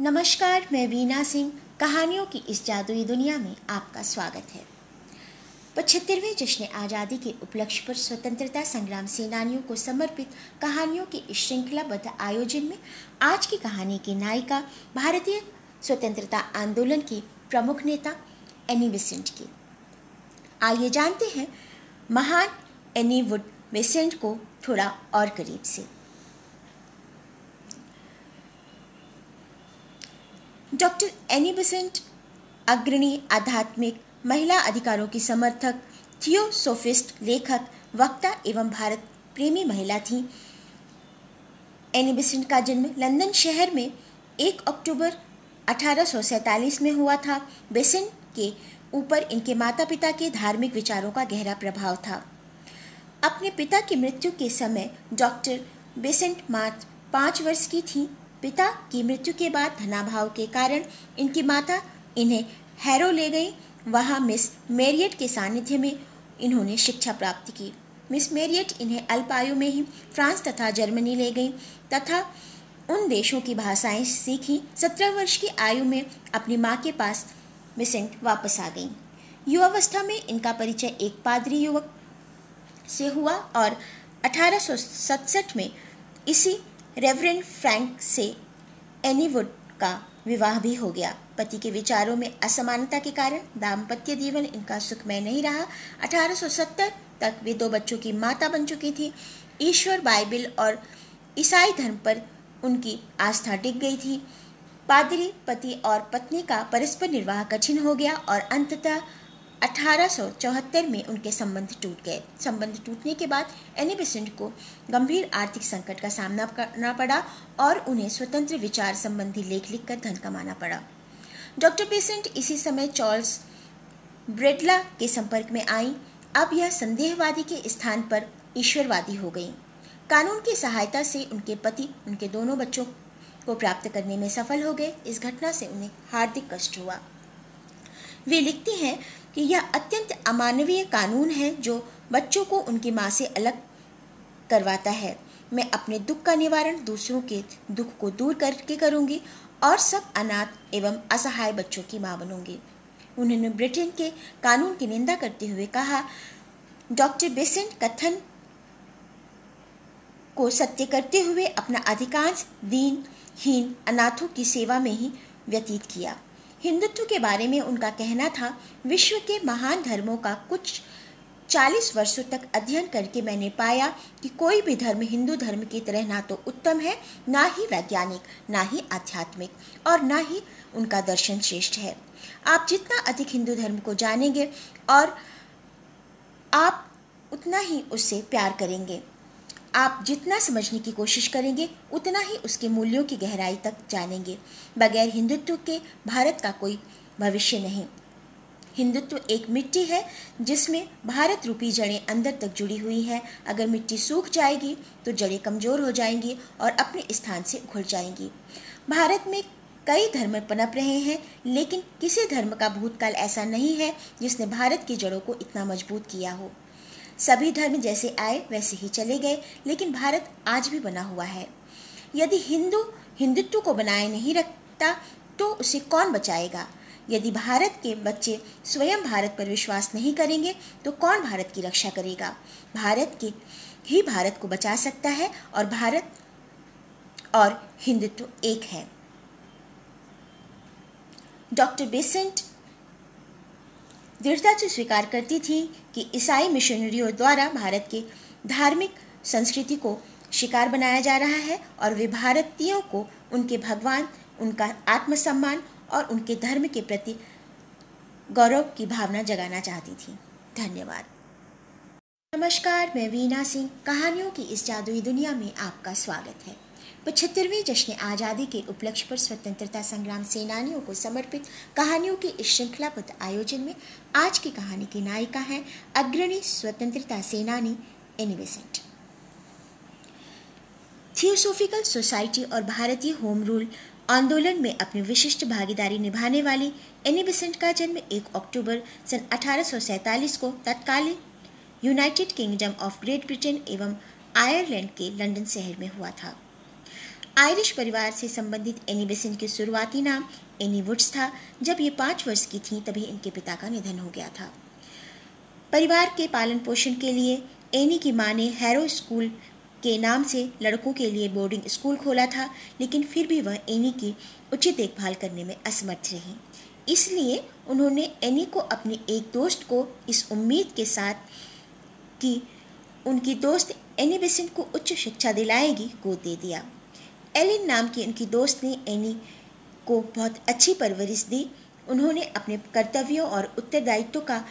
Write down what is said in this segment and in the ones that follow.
नमस्कार, मैं वीना सिंह। कहानियों की इस जादुई दुनिया में आपका स्वागत है। पचहत्तरवें जश्न आज़ादी के उपलक्ष्य पर स्वतंत्रता संग्राम सेनानियों को समर्पित कहानियों के इस श्रृंखलाबद्ध आयोजन में आज की कहानी की नायिका, भारतीय स्वतंत्रता आंदोलन की प्रमुख नेता एनी बेसेंट की। आइए जानते हैं, महान एनी वुड बेसेंट को थोड़ा और करीब से। डॉक्टर एनी बेसेंट अग्रणी आध्यात्मिक महिला अधिकारों की समर्थक, थियोसोफिस्ट, लेखक, वक्ता एवं भारत प्रेमी महिला थी। एनी बेसेंट का जन्म लंदन शहर में 1 अक्टूबर अठारह सौ सैंतालीस में हुआ था। बेसेंट के ऊपर इनके माता पिता के धार्मिक विचारों का गहरा प्रभाव था। अपने पिता की मृत्यु के समय डॉक्टर बेसेंट मात्र पाँच वर्ष की थी। पिता की मृत्यु के बाद धनाभाव के कारण इनकी माता इन्हें हैरो ले गई। वहाँ मिस मेरियट के सानिध्य में इन्होंने शिक्षा प्राप्त की। मिस मेरियट इन्हें अल्पायु में ही फ्रांस तथा जर्मनी ले गई तथा उन देशों की भाषाएँ सीखी। सत्रह वर्ष की आयु में अपनी माँ के पास मिसेंट वापस आ गई। युवावस्था में इनका परिचय एक पादरी युवक से हुआ और अठारह में इसी रेवरेंड फ्रैंक से एनीवुड का विवाह भी हो गया। पति के विचारों में असमानता के कारण दाम्पत्य जीवन इनका सुखमय नहीं रहा। 1870 तक वे दो बच्चों की माता बन चुकी थी। ईश्वर बाइबल और ईसाई धर्म पर उनकी आस्था टिक गई थी। पादरी पति और पत्नी का परस्पर निर्वाह कठिन हो गया और अंततः अठारह में उनके संबंध टूट गए। संबंध टूटने के बाद एनी बेसेंट को गंभीर आर्थिक संकट का सामना करना पड़ा और उन्हें स्वतंत्र विचार संबंधी लेख लिखकर धन कमाना पड़ा। डॉक्टर बेसेंट इसी समय चार्ल्स ब्रेडला के संपर्क में आई। अब यह संदेहवादी के स्थान पर ईश्वरवादी हो गई। कानून की सहायता से उनके पति, उनके दोनों बच्चों को प्राप्त करने में सफल हो गए। इस घटना से उन्हें हार्दिक कष्ट हुआ। वे लिखती हैं कि यह अत्यंत अमानवीय कानून है जो बच्चों को उनकी माँ से अलग करवाता है। मैं अपने दुख का निवारण दूसरों के दुख को दूर करके करूँगी और सब अनाथ एवं असहाय बच्चों की माँ बनूँगी। उन्होंने ब्रिटेन के कानून की निंदा करते हुए कहा, डॉक्टर बेसेंट कथन को सत्य करते हुए अपना अधिकांश दीनहीन अनाथों की सेवा में ही व्यतीत किया। हिंदुत्व के बारे में उनका कहना था, विश्व के महान धर्मों का कुछ चालीस वर्षों तक अध्ययन करके मैंने पाया कि कोई भी धर्म हिंदू धर्म की तरह ना तो उत्तम है, ना ही वैज्ञानिक, ना ही आध्यात्मिक और ना ही उनका दर्शन श्रेष्ठ है। आप जितना अधिक हिंदू धर्म को जानेंगे और आप उतना ही उससे प्यार करेंगे। आप जितना समझने की कोशिश करेंगे, उतना ही उसके मूल्यों की गहराई तक जानेंगे। बगैर हिंदुत्व के भारत का कोई भविष्य नहीं। हिंदुत्व एक मिट्टी है, जिसमें भारत रूपी जड़ें अंदर तक जुड़ी हुई हैं। अगर मिट्टी सूख जाएगी तो जड़ें कमज़ोर हो जाएँगी और अपने स्थान से उखड़ जाएँगी। भारत में कई धर्म पनप रहे हैं, लेकिन किसी धर्म का भूतकाल ऐसा नहीं है जिसने भारत की जड़ों को इतना मज़बूत किया हो। सभी धर्म जैसे आए, वैसे ही चले गए, लेकिन भारत आज भी बना हुआ है। यदि हिंदू हिंदुत्व को बनाए नहीं रखता तो उसे कौन बचाएगा? यदि भारत के बच्चे स्वयं भारत पर विश्वास नहीं करेंगे तो कौन भारत की रक्षा करेगा? भारत के ही भारत को बचा सकता है और भारत और हिंदुत्व एक है। डॉक्टर बेसेंट दृढ़ता से स्वीकार करती थी कि ईसाई मिशनरियों द्वारा भारत के धार्मिक संस्कृति को शिकार बनाया जा रहा है और वे भारतीयों को उनके भगवान, उनका आत्मसम्मान और उनके धर्म के प्रति गौरव की भावना जगाना चाहती थी। धन्यवाद। नमस्कार, मैं वीना सिंह। कहानियों की इस जादुई दुनिया में आपका स्वागत है। पचहत्तरवें जश्न आज़ादी के उपलक्ष्य पर स्वतंत्रता संग्राम सेनानियों को समर्पित कहानियों के इस श्रृंखलाबद्ध आयोजन में आज की कहानी की नायिका है अग्रणी स्वतंत्रता सेनानी एनिवेसेंट। थियोसोफिकल सोसाइटी और भारतीय होम रूल आंदोलन में अपनी विशिष्ट भागीदारी निभाने वाली एनिबेसेंट का जन्म 1 अक्टूबर सन अठारह सौ सैंतालीस को तत्कालीन United Kingdom of Great Britain एवं आयरलैंड के लंदन शहर में हुआ था। आयरिश परिवार से संबंधित एनी बेसेंट की शुरुआती नाम एनी वुड्स था। जब ये पाँच वर्ष की थी, तभी इनके पिता का निधन हो गया था। परिवार के पालन पोषण के लिए एनी की माँ ने हैरो स्कूल के नाम से लड़कों के लिए बोर्डिंग स्कूल खोला था, लेकिन फिर भी वह एनी की उचित देखभाल करने में असमर्थ रही। इसलिए उन्होंने एनी को अपने एक दोस्त को इस उम्मीद के साथ कि उनकी दोस्त एनी बेसेंट को उच्च शिक्षा दिलाएगी, गोद दे दिया। एलिन नाम की उनकी दोस्त ने एनी को बहुत अच्छी परवरिश दी। उन्होंने अपने कर्तव्यों और उत्तरदायित्व का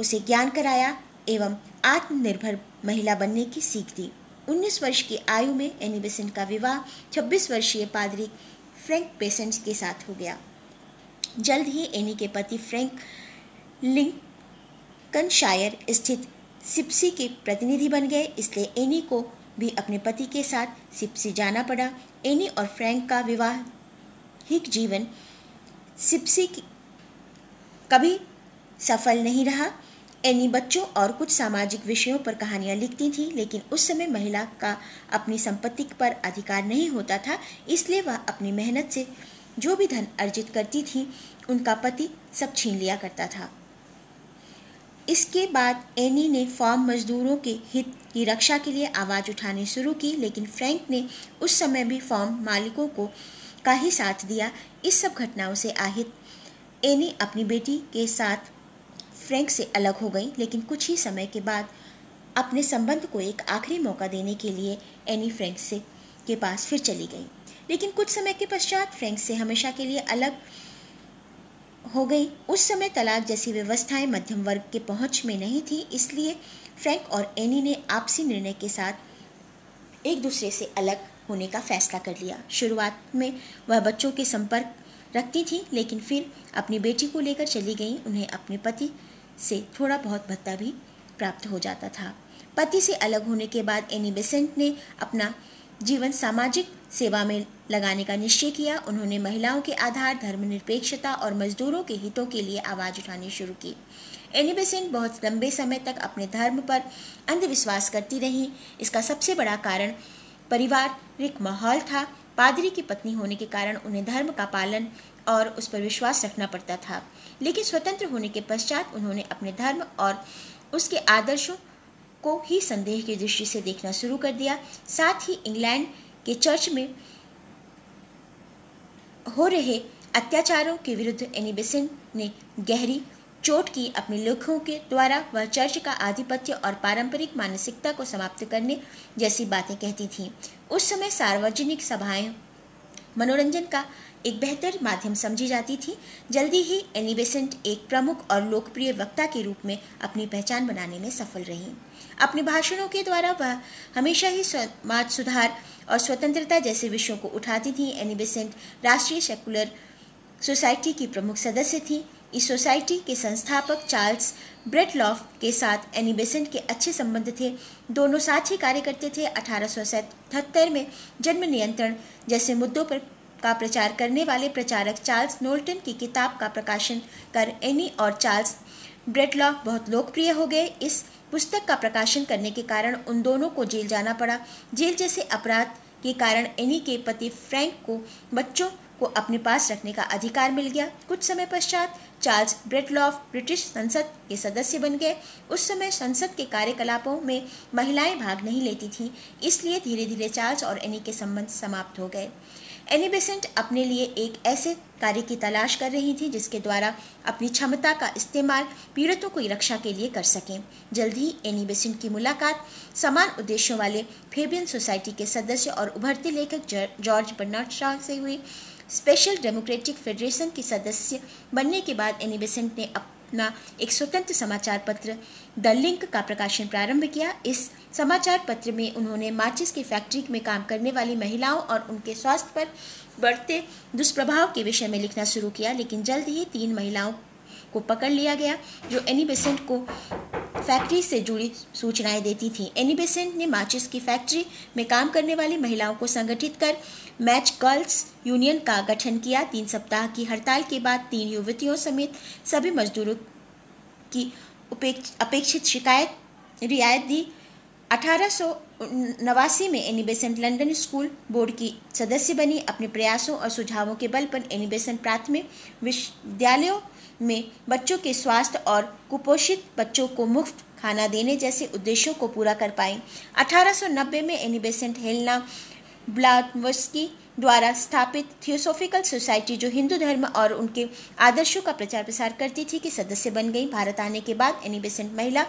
उसे ज्ञान कराया एवं आत्मनिर्भर महिला बनने की सीख दी। 19 वर्ष की आयु में एनी बेसेंट का विवाह 26 वर्षीय पादरी फ्रैंक पेसेंट के साथ हो गया। जल्द ही एनी के पति फ्रैंक लिंकनशायर स्थित सिप्सी के प्रतिनिधि बन गए, इसलिए एनी को भी अपने पति के साथ सिप्सी जाना पड़ा। एनी और फ्रैंक का विवाहिक जीवन सिप्सी कभी सफल नहीं रहा। एनी बच्चों और कुछ सामाजिक विषयों पर कहानियाँ लिखती थी, लेकिन उस समय महिला का अपनी संपत्ति पर अधिकार नहीं होता था, इसलिए वह अपनी मेहनत से जो भी धन अर्जित करती थी, उनका पति सब छीन लिया करता था। इसके बाद एनी ने फार्म मजदूरों के हित की रक्षा के लिए आवाज़ उठानी शुरू की, लेकिन फ्रैंक ने उस समय भी फार्म मालिकों को का ही साथ दिया। इस सब घटनाओं से आहित एनी अपनी बेटी के साथ फ्रैंक से अलग हो गई, लेकिन कुछ ही समय के बाद अपने संबंध को एक आखिरी मौका देने के लिए एनी फ्रैंक से के पास फिर चली गई। लेकिन कुछ समय के पश्चात फ्रैंक से हमेशा के लिए अलग हो गई। उस समय तलाक जैसी व्यवस्थाएँ मध्यम वर्ग के पहुँच में नहीं थी, इसलिए फ्रैंक और एनी ने आपसी निर्णय के साथ एक दूसरे से अलग होने का फैसला कर लिया। शुरुआत में वह बच्चों के संपर्क रखती थी, लेकिन फिर अपनी बेटी को लेकर चली गई। उन्हें अपने पति से थोड़ा बहुत भत्ता भी प्राप्त हो जाता था। पति से अलग होने के बाद एनी बेसेंट ने अपना जीवन सामाजिक सेवा में लगाने का निश्चय किया। उन्होंने महिलाओं के आधार, धर्मनिरपेक्षता और मजदूरों के हितों के लिए आवाज़ उठानी शुरू की। एनी बेसेंट बहुत लंबे समय तक अपने धर्म पर अंधविश्वास करती रही। इसका सबसे बड़ा कारण पारिवारिक माहौल था। पादरी की पत्नी होने के कारण उन्हें धर्म का पालन और उस पर विश्वास रखना पड़ता था। लेकिन स्वतंत्र होने के पश्चात उन्होंने अपने धर्म और उसके आदर्शों को ही संदेह की दृष्टि से देखना शुरू कर दिया। साथ ही इंग्लैंड के चर्च में हो रहे अत्याचारों के विरुद्ध एनी ने गहरी चोट की अपने लेखों के द्वारा वह चर्च का आधिपत्य और पारंपरिक मानसिकता को समाप्त करने जैसी बातें कहती थी। उस समय सार्वजनिक सभाएँ, मनोरंजन का एक बेहतर माध्यम समझी जाती थी। जल्दी ही एनी बेसेंट एक प्रमुख और लोकप्रिय वक्ता के रूप में अपनी पहचान बनाने में सफल रही। अपने भाषणों के द्वारा वह हमेशा ही समाज सुधार और स्वतंत्रता जैसे विषयों को उठाती थी। एनी बेसेंट राष्ट्रीय सेकुलर सोसाइटी की प्रमुख सदस्य थी। इस सोसाइटी के संस्थापक चार्ल्स ब्रेटलॉफ के साथ एनी बेसेंट के अच्छे संबंध थे। दोनों साथ ही कार्य करते थे। अठारह सौ सतहत्तर में जन्म नियंत्रण जैसे मुद्दों पर का प्रचार करने वाले प्रचारक चार्ल्स नोल्टन की किताब का प्रकाशन कर एनी और चार्ल्स ब्रेटलॉफ बहुत लोकप्रिय हो गए। इस पुस्तक का प्रकाशन करने के कारण उन दोनों को जेल जाना पड़ा। जेल जैसे अपराध के कारण एनी के पति फ्रैंक को बच्चों को अपने पास रखने का अधिकार मिल गया। कुछ समय पश्चात चार्ल्स ब्रेटलॉफ ब्रिटिश संसद के सदस्य बन गए। उस समय संसद के कार्यकलापों में महिलाएँ भाग नहीं लेती थीं, इसलिए धीरे धीरे चार्ल्स और एनी के संबंध समाप्त हो गए। एनी अपने लिए एक ऐसे कार्य की तलाश कर रही थी जिसके द्वारा अपनी क्षमता का इस्तेमाल पीड़ितों की रक्षा के लिए कर सकें। जल्द ही एनी बेसेंट की मुलाकात समान उद्देश्यों वाले फेबियन सोसाइटी के सदस्य और उभरते लेखक जॉर्ज बर्नार्ड शाह से हुई। स्पेशल डेमोक्रेटिक फेडरेशन की सदस्य बनने के बाद एनी बेसेंट ने अपना एक स्वतंत्र समाचार पत्र। द लिंक का प्रकाशन प्रारंभ किया। इस समाचार पत्र में उन्होंने माचिस की फैक्ट्री में काम करने वाली महिलाओं और उनके स्वास्थ्य पर बढ़ते दुष्प्रभाव के विषय में लिखना शुरू किया, लेकिन जल्द ही तीन महिलाओं को पकड़ लिया गया, जो एनी बेसेंट को फैक्ट्री से जुड़ी सूचनाएँ देती थी। एनी बेसेंट ने माचिस की फैक्ट्री में काम करने वाली महिलाओं को संगठित कर मैच गर्ल्स यूनियन का गठन किया। तीन सप्ताह की हड़ताल के बाद तीन युवतियों समेत सभी मजदूरों की अपेक्षित शिकायत रियायत दी। अठारह नवासी में Annie Besant London school board की सदस्य बनी। अपने प्रयासों और सुझावों के बल पर एनी बेसेंट प्राथमिक विश्वविद्यालयों में बच्चों के स्वास्थ्य और कुपोषित बच्चों को मुफ़्त खाना देने जैसे उद्देश्यों को पूरा कर पाई 1890 में एनी बेसेंट हेलना ब्लाडवस्की द्वारा स्थापित थियोसोफिकल सोसाइटी, जो हिंदू धर्म और उनके आदर्शों का प्रचार प्रसार करती थी, कि सदस्य बन गई। भारत आने के बाद एनी बेसेंट महिला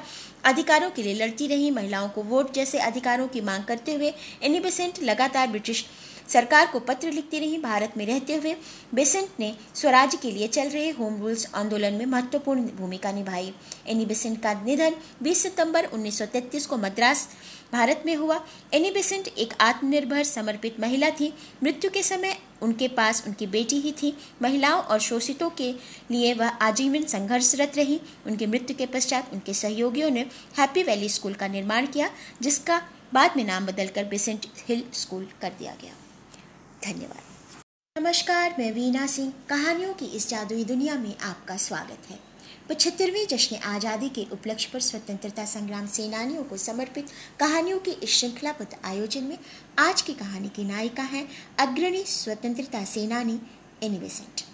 अधिकारों के लिए लड़ती रही। महिलाओं को वोट जैसे अधिकारों की मांग करते हुए एनी बेसेंट लगातार ब्रिटिश सरकार को पत्र लिखती रही भारत में रहते हुए। बेसेंट ने स्वराज के लिए चल रहे होम रूल्स आंदोलन में महत्वपूर्ण भूमिका निभाई। एनी बेसेंट का निधन 20 सितंबर 1933 को मद्रास, भारत में हुआ। एनी बेसेंट एक आत्मनिर्भर समर्पित महिला थी। मृत्यु के समय उनके पास उनकी बेटी ही थी। महिलाओं और शोषितों के लिए वह आजीवन संघर्षरत रही। उनकी मृत्यु के पश्चात उनके सहयोगियों ने हैप्पी वैली स्कूल का निर्माण किया, जिसका बाद में नाम बदलकर बेसेंट हिल स्कूल कर दिया गया। धन्यवाद। नमस्कार, मैं वीना सिंह। कहानियों की इस जादुई दुनिया में आपका स्वागत है। पचहत्तरवीं जश्न आज़ादी के उपलक्ष्य पर स्वतंत्रता संग्राम सेनानियों को समर्पित कहानियों के इस श्रृंखलाबद्ध आयोजन में आज की कहानी की नायिका है अग्रणी स्वतंत्रता सेनानी एनिवेसेंट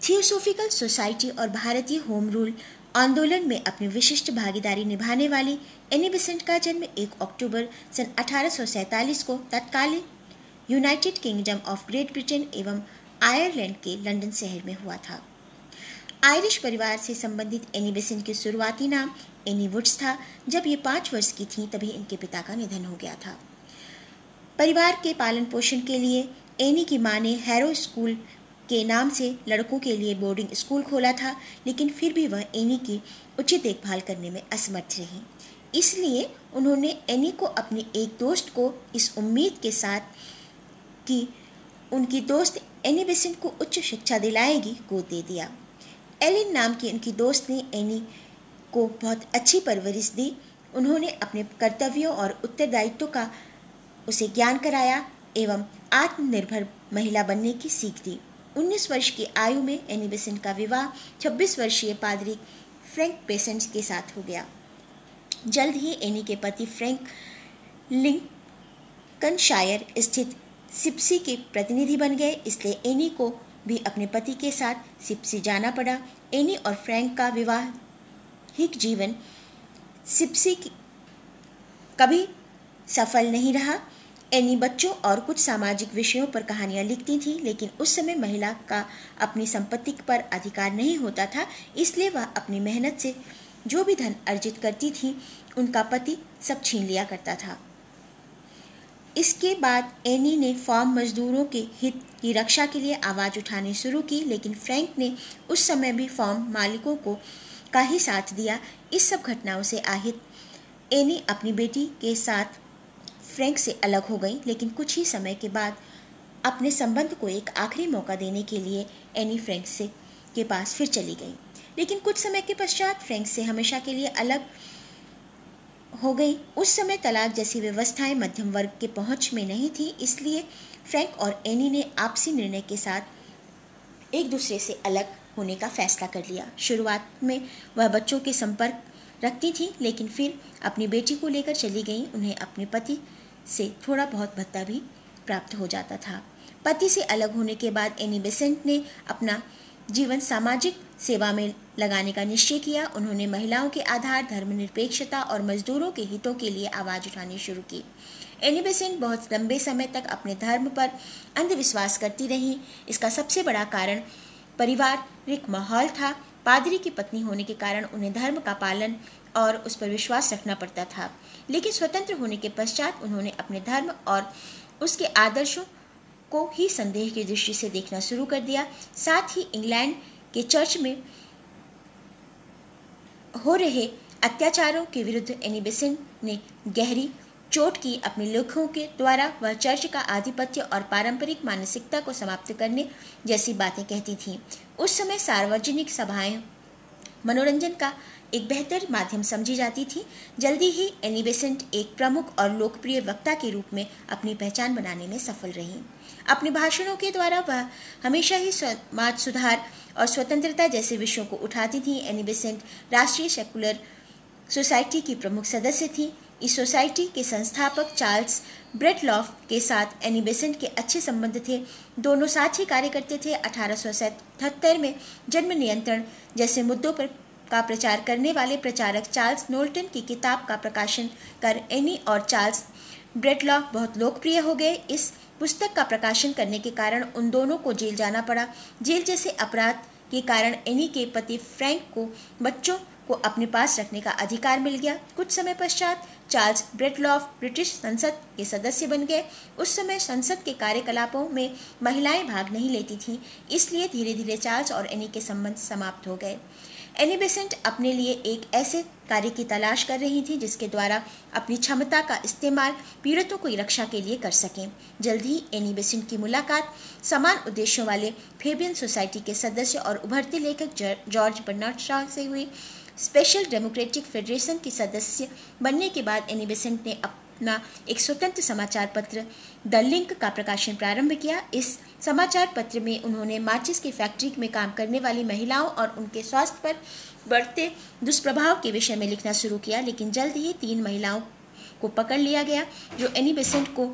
थियोसोफिकल सोसाइटी और भारतीय होम रूल आंदोलन में अपनी विशिष्ट भागीदारी निभाने वाली एनिबेसेंट का जन्म 1 अक्टूबर सन अठारह को तत्कालीन United Kingdom of Great Britain एवं आयरलैंड के लंदन शहर में हुआ था। आयरिश परिवार से संबंधित एनी बेसिन के शुरुआती नाम एनी वुड्स था। जब ये पाँच वर्ष की थी, तभी इनके पिता का निधन हो गया था। परिवार के पालन पोषण के लिए एनी की माँ ने हैरो स्कूल के नाम से लड़कों के लिए बोर्डिंग स्कूल खोला था, लेकिन फिर भी वह एनी की उचित देखभाल करने में असमर्थ रही। इसलिए उन्होंने एनी को अपने एक दोस्त को इस उम्मीद के साथ कि उनकी दोस्त एनी बेसिन को उच्च शिक्षा दिलाएगी गोद दे दिया। एलिन नाम की उनकी दोस्त ने एनी को बहुत अच्छी परवरिश दी। उन्होंने अपने कर्तव्यों और उत्तरदायित्व का उसे ज्ञान कराया एवं आत्मनिर्भर महिला बनने की सीख दी। 19 वर्ष की आयु में एनी बेसेंट का विवाह 26 वर्षीय पादरी फ्रैंक पेसेंट के साथ हो गया। जल्द ही एनी के पति फ्रैंक लिंकनशायर स्थित सिप्सी के प्रतिनिधि बन गए, इसलिए एनी को भी अपने पति के साथ सिप्सी जाना पड़ा। एनी और फ्रैंक का विवाहिक जीवन सिप्सी कभी सफल नहीं रहा। एनी बच्चों और कुछ सामाजिक विषयों पर कहानियाँ लिखती थी, लेकिन उस समय महिला का अपनी संपत्ति पर अधिकार नहीं होता था, इसलिए वह अपनी मेहनत से जो भी धन अर्जित करती थी, उनका पति सब छीन लिया करता था। इसके बाद एनी ने फार्म मजदूरों के हित की रक्षा के लिए आवाज़ उठानी शुरू की, लेकिन फ्रैंक ने उस समय भी फार्म मालिकों को का ही साथ दिया। इस सब घटनाओं से आहित एनी अपनी बेटी के साथ फ्रैंक से अलग हो गई, लेकिन कुछ ही समय के बाद अपने संबंध को एक आखिरी मौका देने के लिए एनी फ्रैंक से के पास फिर चली गई। लेकिन कुछ समय के पश्चात फ्रैंक से हमेशा के लिए अलग हो गई। उस समय तलाक जैसी व्यवस्थाएँ मध्यम वर्ग के पहुँच में नहीं थी, इसलिए फ्रैंक और एनी ने आपसी निर्णय के साथ एक दूसरे से अलग होने का फैसला कर लिया। शुरुआत में वह बच्चों के संपर्क रखती थी, लेकिन फिर अपनी बेटी को लेकर चली गई। उन्हें अपने पति से थोड़ा बहुत भत्ता भी प्राप्त हो जाता था। पति से अलग होने के बाद एनी बेसेंट ने अपना जीवन सामाजिक सेवा में लगाने का निश्चय किया। उन्होंने महिलाओं के आधार, धर्मनिरपेक्षता और मजदूरों के हितों के लिए आवाज़ उठानी शुरू की। एनी बेसेंट बहुत लंबे समय तक अपने धर्म पर अंधविश्वास करती रही। इसका सबसे बड़ा कारण पारिवारिक माहौल था। पादरी की पत्नी होने के कारण उन्हें धर्म का पालन और उस पर विश्वास रखना पड़ता था। लेकिन स्वतंत्र होने के पश्चात उन्होंने अपने धर्म और उसके आदर्शों को ही संदेह की दृष्टि से देखना शुरू कर दिया। साथ ही इंग्लैंड के चर्च में हो रहे अत्याचारों के विरुद्ध एनी बेसेंट ने गहरी चोट की। अपने लेखों के द्वारा वह चर्च का आधिपत्य और पारंपरिक मानसिकता को समाप्त करने जैसी बातें कहती थी। उस समय सार्वजनिक सभाएँ, मनोरंजन का एक बेहतर माध्यम समझी जाती थी। जल्दी ही एनी एक प्रमुख और लोकप्रिय वक्ता के रूप में अपनी पहचान बनाने में सफल रही। अपने भाषणों के द्वारा वह हमेशा ही समाज सुधार और स्वतंत्रता जैसे विषयों को उठाती थी। एनी राष्ट्रीय सेकुलर सोसाइटी की प्रमुख सदस्य थी। इस सोसाइटी के संस्थापक चार्ल्स ब्रेटलॉफ के साथ एनी बेसेंट के अच्छे संबंध थे। दोनों साथ ही कार्य करते थे। अठारह सौ सतहत्तर में जन्म नियंत्रण जैसे मुद्दों पर का प्रचार करने वाले प्रचारक चार्ल्स नोल्टन की किताब का प्रकाशन कर एनी और चार्ल्स ब्रेटलॉफ बहुत लोकप्रिय हो गए। इस पुस्तक का प्रकाशन करने के कारण उन दोनों को जेल जाना पड़ा। जेल जैसे अपराध के कारण एनी के पति फ्रैंक को बच्चों को अपने पास रखने का अधिकार मिल गया। कुछ समय पश्चात चार्ल्स ब्रेटलॉफ ब्रिटिश संसद के सदस्य बन गए। उस समय संसद के कार्यकलापों में महिलाएँ भाग नहीं लेती थीं, इसलिए धीरे धीरे चार्ल्स और एनी के संबंध समाप्त हो गए। एनी बेसेंट अपने लिए एक ऐसे कार्य की तलाश कर रही थी जिसके द्वारा अपनी क्षमता का इस्तेमाल पीड़ितों की रक्षा के लिए कर सकें। जल्द ही एनी की मुलाकात समान उद्देश्यों वाले फेबियन सोसाइटी के सदस्य और उभरते लेखक जॉर्ज बर्नार्ड शाह से हुई। स्पेशल डेमोक्रेटिक फेडरेशन की सदस्य बनने के बाद एनी बेसेंट ने अपना एक स्वतंत्र समाचार पत्र, द लिंक का प्रकाशन प्रारंभ किया। इस समाचार पत्र में उन्होंने माचिस की फैक्ट्री में काम करने वाली महिलाओं और उनके स्वास्थ्य पर बढ़ते दुष्प्रभाव के विषय में लिखना शुरू किया, लेकिन जल्द ही तीन महिलाओं को पकड़ लिया गया, जो एनी बेसेंट को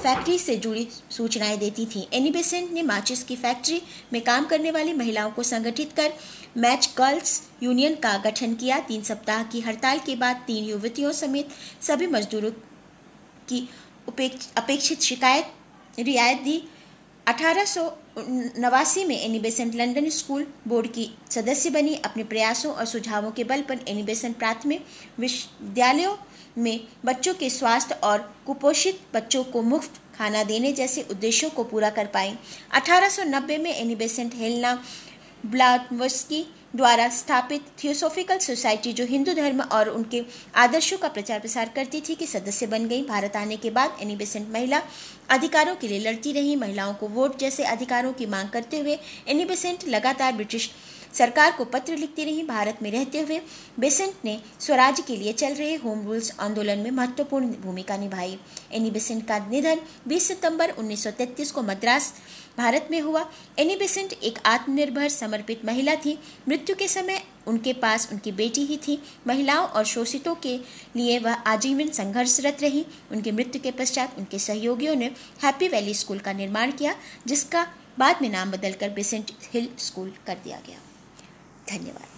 फैक्ट्री से जुड़ी सूचनाएँ देती थीं। एनी बेसेंट ने माचिस की फैक्ट्री में काम करने वाली महिलाओं को संगठित कर मैच गर्ल्स यूनियन का गठन किया। तीन सप्ताह की हड़ताल के बाद तीन युवतियों समेत सभी मजदूरों की अपेक्षित शिकायत रियायत दी। अठारह में Annie Besant London school board की सदस्य बनी। अपने प्रयासों और सुझावों के बल पर एनी बेसेंट प्राथमिक विश्वविद्यालयों में बच्चों के स्वास्थ्य और कुपोषित बच्चों को मुफ़्त खाना देने जैसे उद्देश्यों को पूरा कर पाई 1890 में एनी बेसेंट हेलना ब्लावस्की द्वारा स्थापित थियोसोफिकल सोसाइटी जो हिंदू धर्म और उनके आदर्शों का प्रचार प्रसार करती थी कि सदस्य बन गई। भारत आने के बाद एनी बेसेंट महिला अधिकारों के लिए लड़ती रही। महिलाओं को वोट जैसे अधिकारों की मांग करते हुए एनी बेसेंट लगातार ब्रिटिश सरकार को पत्र लिखती रही भारत में रहते हुए। बेसेंट ने स्वराज के लिए चल रहे होम रूल्स आंदोलन में महत्वपूर्ण भूमिका निभाई। एनी बेसेंट का निधन 20 सितंबर 1933 को मद्रास, भारत में हुआ। एनी बेसेंट एक आत्मनिर्भर, समर्पित महिला थी। मृत्यु के समय उनके पास उनकी बेटी ही थी। महिलाओं और शोषितों के लिए वह आजीवन संघर्षरत रही। उनकी मृत्यु के पश्चात उनके सहयोगियों ने हैप्पी वैली स्कूल का निर्माण किया, जिसका बाद में नाम बदलकर बेसेंट हिल स्कूल कर दिया गया। धन्यवाद